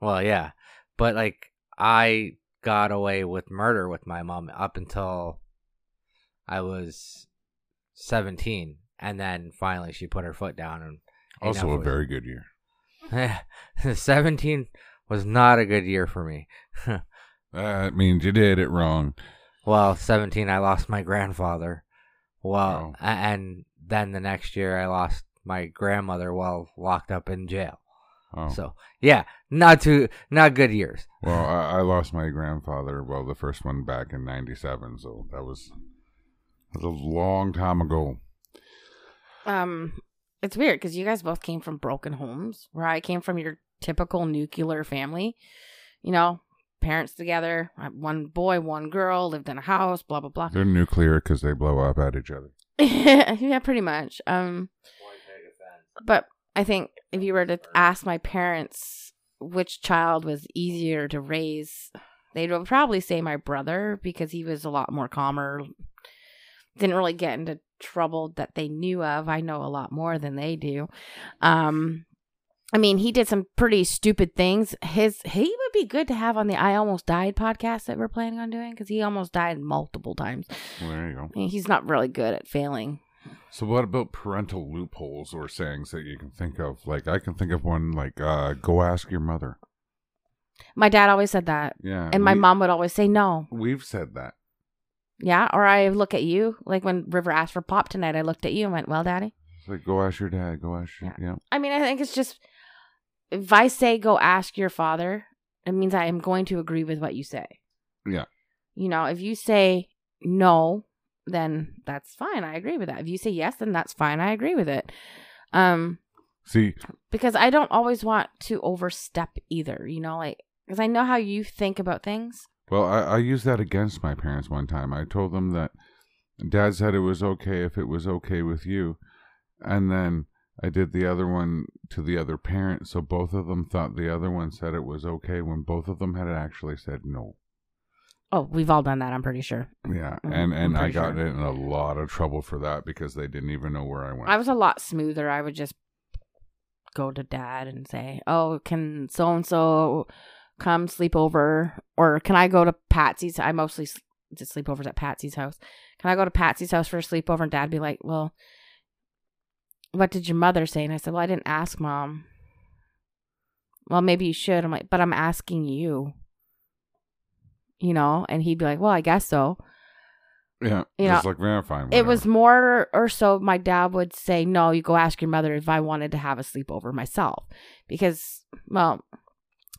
well, yeah, but like I got away with murder with my mom up until I was seventeen, and then finally she put her foot down and. Also a was- very good year. 17 was not a good year for me. That means you did it wrong. well, 17, I lost my grandfather. Well, Wow. a- and then the next year, I lost my grandmother while locked up in jail. Oh. So, yeah, not too, not good years. Well, I, I lost my grandfather. Well, the first one back in '97, so that was that was a long time ago. Um, it's weird because you guys both came from broken homes, where I came from your typical nuclear family. You know, parents together, uh, one boy, one girl, lived in a house, blah blah blah. They're nuclear because they blow up at each other. yeah, pretty much. Um, but I think if you were to ask my parents which child was easier to raise, they'd probably say my brother because he was a lot more calmer. Didn't really get into trouble that they knew of. I know a lot more than they do. Um, I mean, he did some pretty stupid things. His he would be good to have on the "I Almost Died" podcast that we're planning on doing because he almost died multiple times. Well, there you go. I mean, he's not really good at failing. So, what about parental loopholes or sayings that you can think of? Like, I can think of one like, uh, "Go ask your mother." My dad always said that. Yeah, And my we- mom would always say no. We've said that. Yeah. Or I look at you. Like when River asked for pop tonight, I looked at you and went, Well, daddy. It's like, "Go ask your dad." Go ask your yeah. I mean, I think it's just if I say go ask your father, it means I am going to agree with what you say. Yeah. You know, if you say no, then that's fine. I agree with that. If you say yes, then that's fine. I agree with it. Um, See, because I don't always want to overstep either, you know, like because I know how you think about things. Well, I, I used that against my parents one time. I told them that dad said it was okay if it was okay with you. And then I did the other one to the other parent. So both of them thought the other one said it was okay when both of them had actually said no. Oh, we've all done that. I'm pretty sure. Yeah. Mhm, And, I'm and I got sure. in a lot of trouble for that because they didn't even know where I went. I was a lot smoother. I would just go to dad and say, "Oh, can so and so come sleep over, or can I go to Patsy's? I mostly did sleepovers at Patsy's house. Can I go to Patsy's house for a sleepover?" And dad be like, "Well, what did your mother say?" And I said, "Well, I didn't ask mom." Well, maybe you should. I'm like, but I'm asking you. You know, and he'd be like, "Well, I guess so." yeah. you just know, like, yeah, fine. It was more or so my dad would say, No, you go ask your mother if I wanted to have a sleepover myself. Because, well,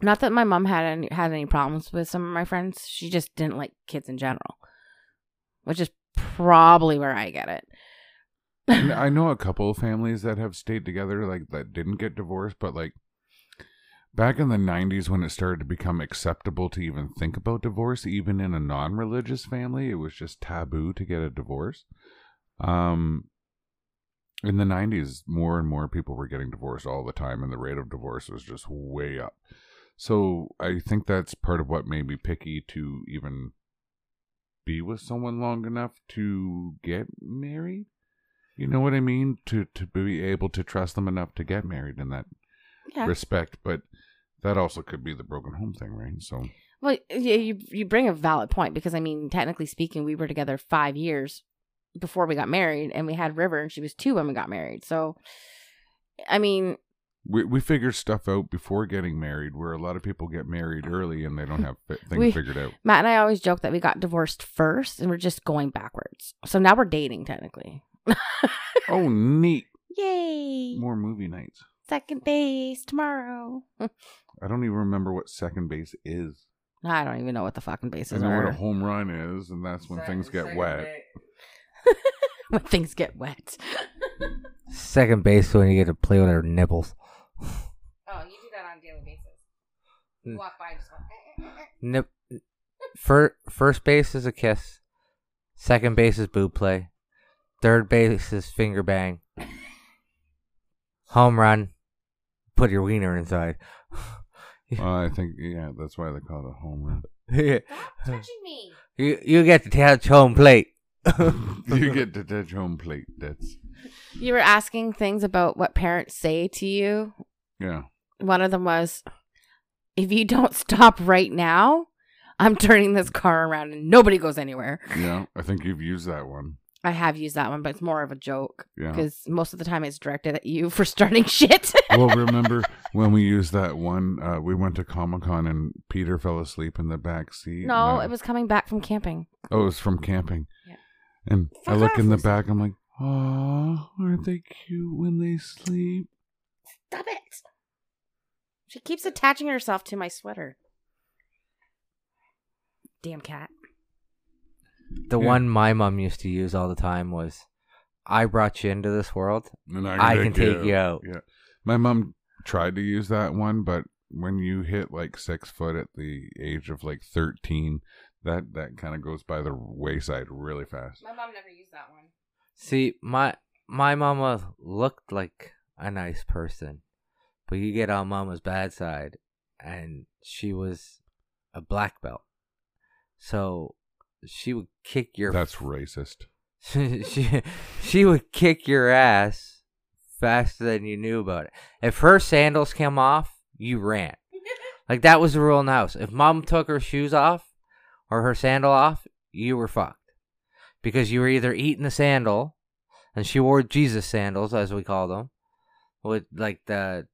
not that my mom had any had any problems with some of my friends. She just didn't like kids in general. Which is probably where I get it. I know a couple of families that have stayed together, like that didn't get divorced, but like back in the 90s when it started to become acceptable to even think about divorce, even in a non religious family, it was just taboo to get a divorce. Um, in the 90s, more and more people were getting divorced all the time, and the rate of divorce was just way up. So I think that's part of what made me picky to even be with someone long enough to get married. You know what I mean? To to be able to trust them enough to get married in that Yeah. respect, but that also could be the broken home thing, right? So Well, yeah, you you bring a valid point because I mean, technically speaking, we were together five years before we got married, and we had River, and she was two when we got married. So, I mean, we we figured stuff out before getting married, where a lot of people get married early and they don't have things We- figured out. Matt and I always joke that we got divorced first, and we're just going backwards. So now we're dating technically. Oh, neat! Yay! More movie nights. Second base tomorrow. I don't even remember what second base is. I don't even know what the fucking I bases know what a are home run is, and that's when things get wet. when things get wet. Second base when you get to play with her nipples. Oh, you do that on a daily basis. Mm. Walk by, just go. Nip. Fir- first base is a kiss. Second base is boob play. Third base is finger bang. Home run. Put your wiener inside. Well, I think yeah, that's why they call it a home run. you Stop touching me. You you get to touch home plate. you get to touch home plate. That's You were asking things about what parents say to you. yeah. One of them was, if you don't stop right now, I'm turning this car around and nobody goes anywhere. Yeah, I think you've used that one. I have used that one, but it's more of a joke Yeah. because most of the time it's directed at you for starting shit. well, remember when we used that one? Uh, we went to Comic Con and Peter fell asleep in the back seat. no, I- it was coming back from camping. Oh, it was from camping. Yeah. And I look off, in the back. I'm like, oh, aren't they cute when they sleep? Stop it. She keeps attaching herself to my sweater. Damn cat. The Yeah. one my mom used to use all the time was, "I brought you into this world. And I can take you out." Yeah. My mom tried to use that one, but when you hit like six foot at the age of like 13, that, that kind of goes by the wayside really fast. My mom never used that one. See, my my mama looked like a nice person, but you get on mama's bad side, and she was a black belt, so she would kick your That's racist. she she would kick your ass faster than you knew about it. If her sandals came off, you ran. Like that was the rule in the house. If mom took her shoes off or her sandal off, you were fucked. Because you were either eating the sandal, and she wore Jesus sandals, as we call them, with like the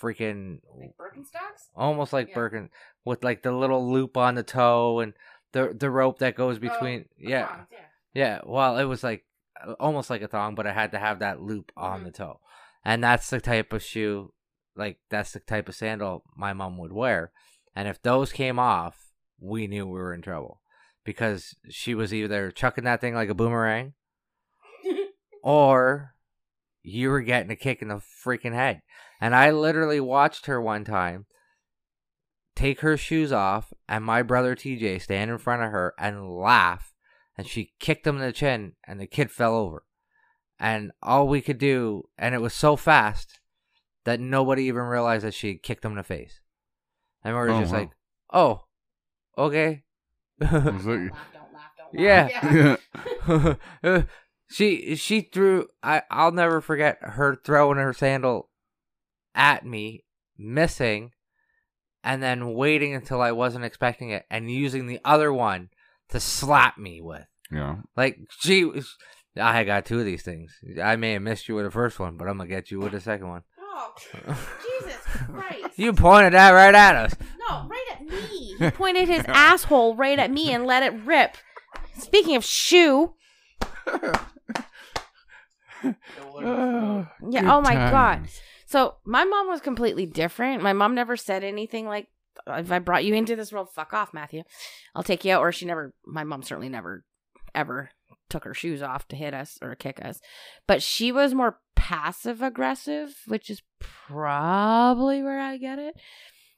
freaking Like Birkenstocks? almost like Yeah. Birkin, with like the little loop on the toe and the the rope that goes between. Oh, yeah, yeah. yeah, well, it was like uh, almost like a thong, but it had to have that loop on Mhm. the toe. And that's the type of shoe, like that's the type of sandal my mom would wear. And if those came off, we knew we were in trouble because she was either chucking that thing like a boomerang or you were getting a kick in the freaking head. And I literally watched her one time take her shoes off and my brother TJ stand in front of her and laugh and she kicked him in the chin and the kid fell over. And all we could do and it was so fast that nobody even realized that she had kicked him in the face. And we were Oh, just wow. like, "Oh, okay." Don't laugh, don't laugh, don't Yeah. laugh. yeah. she she threw I I'll never forget her throwing her sandal at me, missing, and then waiting until I wasn't expecting it and using the other one to slap me with. Yeah. Like she was I got two of these things. I may have missed you with the first one, but I'm gonna get you with the second one. Oh, Jesus Christ. You pointed that right at us. No, right at me. He pointed his asshole right at me and let it rip. Speaking of shoe, Ah, Yeah, oh my God. So my mom was completely different. My mom never said anything like, "If I brought you into this world, fuck off, Matthew. I'll take you out." Or she never. My mom certainly never, ever took her shoes off to hit us or kick us. But she was more passive aggressive, which is probably where I get it.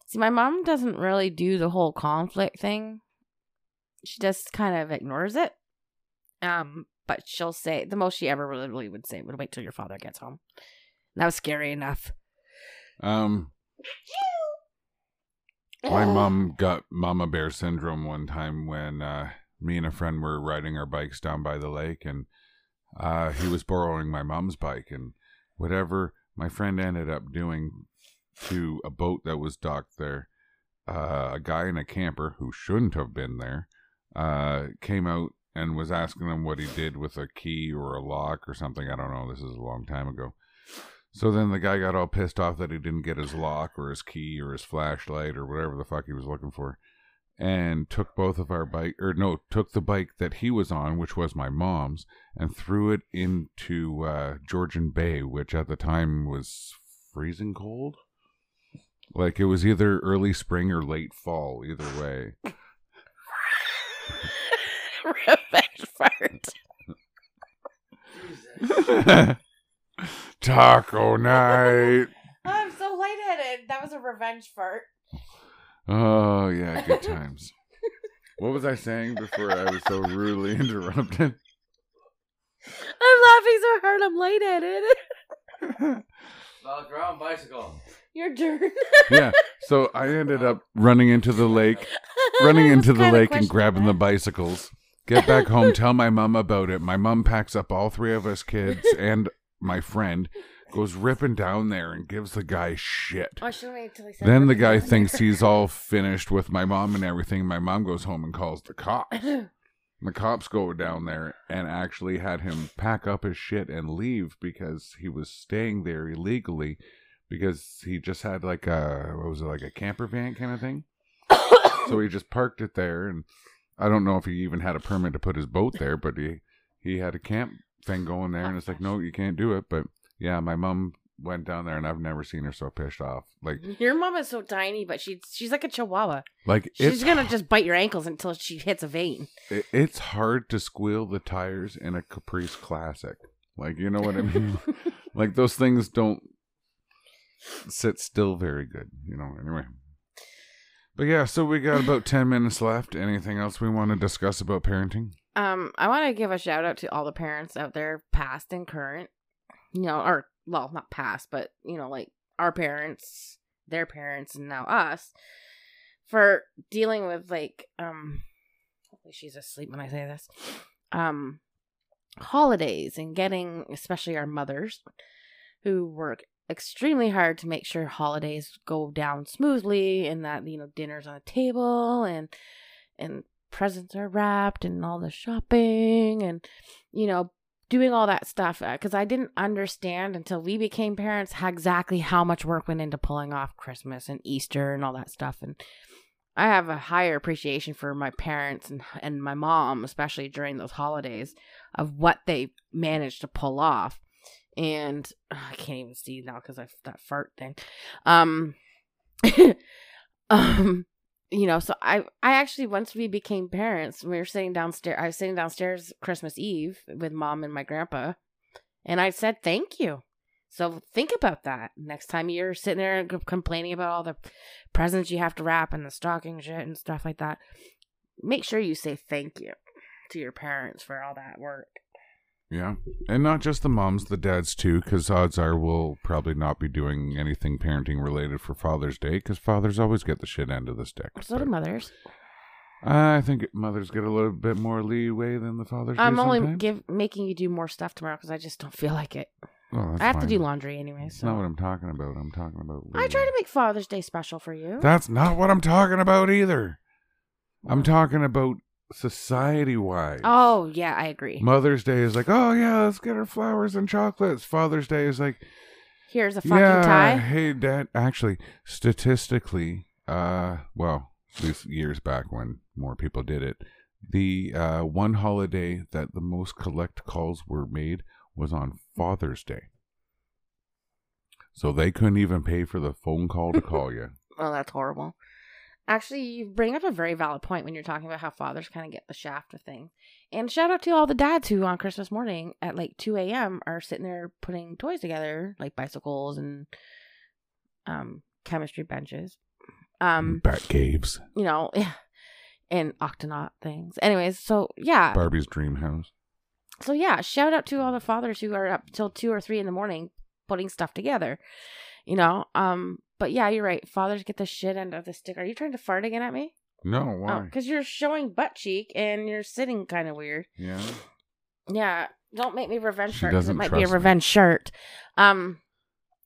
See, my mom doesn't really do the whole conflict thing. She just kind of ignores it. Um, but she'll say the most she ever really would say would wait till your father gets home. That was scary enough. Um, my mom got mama bear syndrome one time when uh, me and a friend were riding our bikes down by the lake, and uh, he was borrowing my mom's bike, and whatever my friend ended up doing to a boat that was docked there, uh, a guy in a camper who shouldn't have been there uh, came out and was asking him what he did with a key or a lock or something. I don't know. This is a long time ago. So then the guy got all pissed off that he didn't get his lock or his key or his flashlight or whatever the fuck he was looking for and took both of our bike or no, took the bike that he was on, which was my mom's, and threw it into uh, Georgian Bay, which at the time was freezing cold. Like it was either early spring or late fall, either way. Revenge fart. taco night. I'm so lightheaded. That was a revenge fart. Oh yeah, good times. what was I saying before I was so rudely interrupted? I'm laughing so hard I'm lightheaded. Well, you're on bicycle. Your turn. yeah. So I ended up running into the lake, running into the lake and grabbing the bicycles. Get back home, tell my mom about it. My mom packs up all three of us kids and my friend, goes ripping down there and gives the guy shit. Oh, I should wait till he said Then the guy thinks he's all finished with my mom and everything. My mom goes home and calls the cops. The cops go down there and actually had him pack up his shit and leave because he was staying there illegally because he just had like a what was it like a camper van kind of thing. so he just parked it there and I don't know if he even had a permit to put his boat there, but he he had a camp thing going there and it's like no, you can't do it, but yeah, my mom went down there and I've never seen her so pissed off. Like Your mom is so tiny, but she's she's like a chihuahua. like She's gonna just bite your ankles until she hits a vein. it, it's hard to squeal the tires in a Caprice Classic. Like, you know what I mean? like, those things don't sit still very good, you know, anyway. But yeah, so we got about 10 minutes left. Anything else we want to discuss about parenting? Um, I want to give a shout out to all the parents out there, past and current. You know, or well, not past, but you know, like our parents, their parents, and now us, for dealing with like um. Hopefully, she's asleep when I say this. Um, holidays and getting, especially our mothers, who work extremely hard to make sure holidays go down smoothly and that you know dinner's on the table and and presents are wrapped and all the shopping and you know doing all that stuff because i didn't understand until we became parents how exactly how much work went into pulling off christmas and easter and all that stuff and i have a higher appreciation for my parents and, and my mom especially during those holidays of what they managed to pull off and i can't even see now because i that fart thing um um you know so i i actually once we became parents we were sitting downstairs i was sitting downstairs christmas eve with mom and my grandpa and i said thank you. So think about that. Next time you're sitting there complaining about all the presents you have to wrap and the stocking shit and stuff like that make sure you say thank you to your parents for all that work Yeah. And not just the moms, the dads too, because odds are we'll probably not be doing anything parenting related for Father's Day because fathers always get the shit end of the stick. so do mothers I think mothers get a little bit more leeway than the fathers i'm do only sometimes. give making you do more stuff tomorrow because i just don't feel like it Oh, that's i have to fine. do laundry anyway That's so not what I'm talking about. I'm talking about. I try to make Father's Day special for you. That's not what I'm talking about either. I'm talking about society wise. oh yeah, I agree. Mother's Day is like, oh yeah, let's get her flowers and chocolates. Father's Day is like, Here's a fucking yeah, tie. hey dad. Actually, statistically, uh, well, at least years back when more people did it, the uh, one holiday that the most collect calls were made was on Father's Day. So they couldn't even pay for the phone call to call you. Oh, that's horrible. Actually, you bring up a very valid point when you're talking about how fathers kind of get the shaft of things. And shout out to all the dads who on Christmas morning at like 2 a.m. are sitting there putting toys together, like bicycles and um chemistry benches. Um, Bat caves, you know, and octonaut things. Anyways, so yeah. Barbie's dream house. So yeah, shout out to all the fathers who are up till two or three in the morning putting stuff together. You know, um, but yeah, you're right. Fathers get the shit end of the stick. Are you trying to fart again at me? No, Oh, why? because you're showing butt cheek and you're sitting kind of weird. yeah. Yeah, don't make me revenge She shirt it might be a trust me. revenge shirt. Um,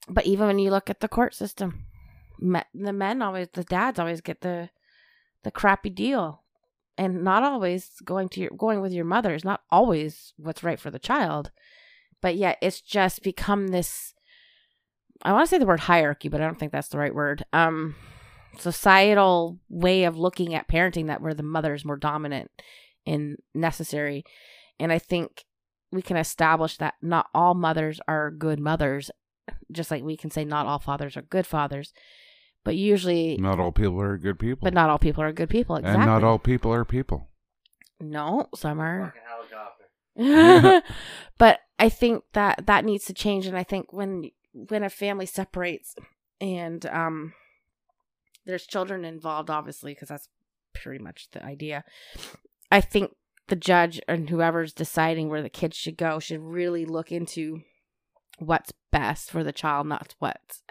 but even when you look at the court system, me- the men always, the dads always get the the crappy deal, and not always going to your going with your mother is not always what's right for the child. But yet, it's just become this. I want to say the word hierarchy, but I don't think that's the right word. Um, societal way of looking at parenting that where the mother is more dominant and necessary. And I think we can establish that not all mothers are good mothers, just like we can say not all fathers are good fathers. But usually, Not all people are good people. but not all people are good people. Exactly. And not all people are people. No, some are. Fucking helicopter. but I think that that needs to change, and I think when when a family separates and um, there's children involved, obviously, because that's pretty much the idea. I think the judge and whoever's deciding where the kids should go should really look into what's best for the child, not what's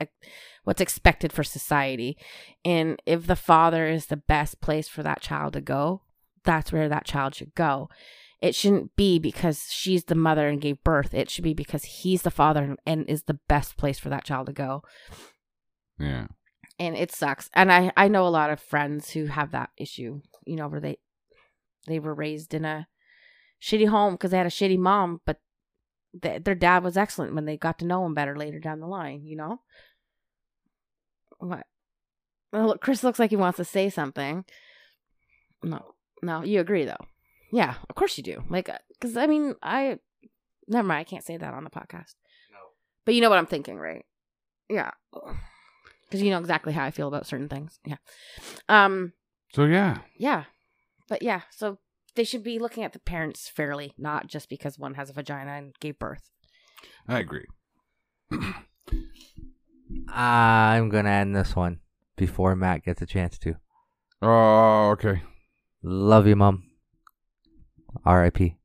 what's expected for society. And if the father is the best place for that child to go, that's where that child should go. It shouldn't be because she's the mother and gave birth. It should be because he's the father and is the best place for that child to go. Yeah. And it sucks. And I I know a lot of friends who have that issue, you know, where they they were raised in a shitty home because they had a shitty mom, but th- their dad was excellent when they got to know him better later down the line, you know? What? Well, look, Chris looks like he wants to say something. No, no, you agree though. Yeah, of course you do. Like, because uh, I mean, I never mind. I can't say that on the podcast. No, but you know what I'm thinking, right? Yeah, because you know exactly how I feel about certain things. Yeah. Um. So yeah. Yeah, but yeah, so they should be looking at the parents fairly, not just because one has a vagina and gave birth. I agree. I'm gonna end this one before Matt gets a chance to. Oh, okay. Love you, mom. R.I.P.